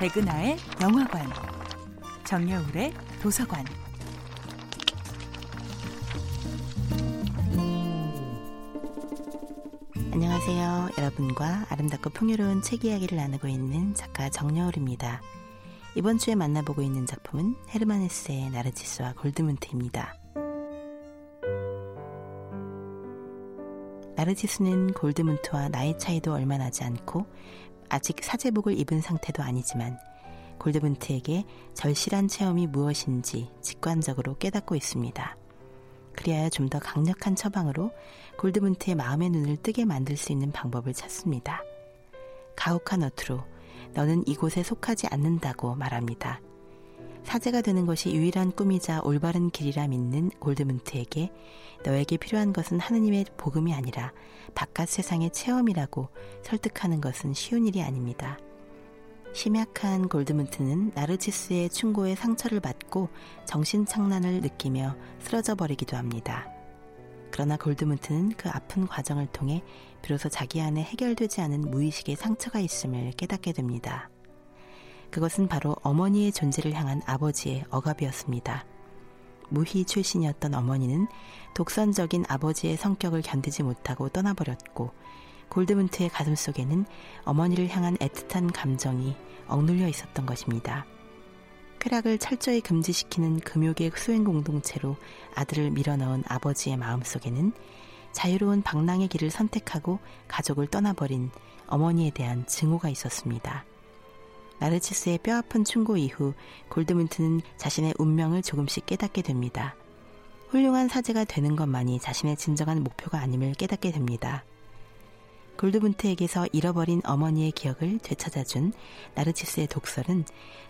백은하의 영화관, 정여울의 도서관. 안녕하세요. 여러분과 아름답고 풍요로운 책 이야기를 나누고 있는 작가 정여울입니다. 이번 주에 만나보고 있는 작품은 헤르만 헤스의 나르치스와 골드문트입니다. 나르치스는 골드문트와 나이 차이도 얼마 나지 않고 아직 사제복을 입은 상태도 아니지만 골드문트에게 절실한 체험이 무엇인지 직관적으로 깨닫고 있습니다. 그리하여 좀 더 강력한 처방으로 골드문트의 마음의 눈을 뜨게 만들 수 있는 방법을 찾습니다. 가혹한 어투로 너는 이곳에 속하지 않는다고 말합니다. 사제가 되는 것이 유일한 꿈이자 올바른 길이라 믿는 골드문트에게 너에게 필요한 것은 하느님의 복음이 아니라 바깥 세상의 체험이라고 설득하는 것은 쉬운 일이 아닙니다. 심약한 골드문트는 나르치스의 충고에 상처를 받고 정신착란을 느끼며 쓰러져 버리기도 합니다. 그러나 골드문트는 그 아픈 과정을 통해 비로소 자기 안에 해결되지 않은 무의식의 상처가 있음을 깨닫게 됩니다. 그것은 바로 어머니의 존재를 향한 아버지의 억압이었습니다. 무희 출신이었던 어머니는 독선적인 아버지의 성격을 견디지 못하고 떠나버렸고 골드문트의 가슴 속에는 어머니를 향한 애틋한 감정이 억눌려 있었던 것입니다. 쾌락을 철저히 금지시키는 금욕의 수행 공동체로 아들을 밀어넣은 아버지의 마음 속에는 자유로운 방랑의 길을 선택하고 가족을 떠나버린 어머니에 대한 증오가 있었습니다. 나르치스의 뼈아픈 충고 이후 골드문트는 자신의 운명을 조금씩 깨닫게 됩니다. 훌륭한 사제가 되는 것만이 자신의 진정한 목표가 아님을 깨닫게 됩니다. 골드문트에게서 잃어버린 어머니의 기억을 되찾아준 나르치스의 독설은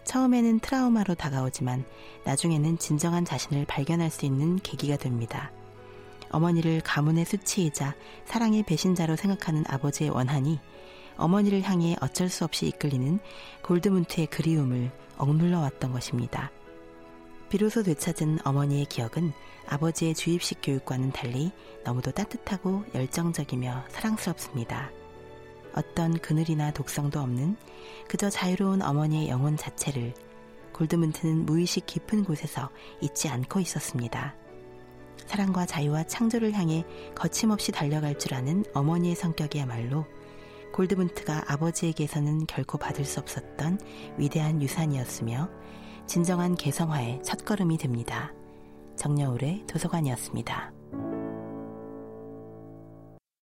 처음에는 트라우마로 다가오지만 나중에는 진정한 자신을 발견할 수 있는 계기가 됩니다. 어머니를 가문의 수치이자 사랑의 배신자로 생각하는 아버지의 원한이 어머니를 향해 어쩔 수 없이 이끌리는 골드문트의 그리움을 억눌러 왔던 것입니다. 비로소 되찾은 어머니의 기억은 아버지의 주입식 교육과는 달리 너무도 따뜻하고 열정적이며 사랑스럽습니다. 어떤 그늘이나 독성도 없는 그저 자유로운 어머니의 영혼 자체를 골드문트는 무의식 깊은 곳에서 잊지 않고 있었습니다. 사랑과 자유와 창조를 향해 거침없이 달려갈 줄 아는 어머니의 성격이야말로 골드문트가 아버지에게서는 결코 받을 수 없었던 위대한 유산이었으며 진정한 개성화의 첫걸음이 됩니다. 정여울의 도서관이었습니다.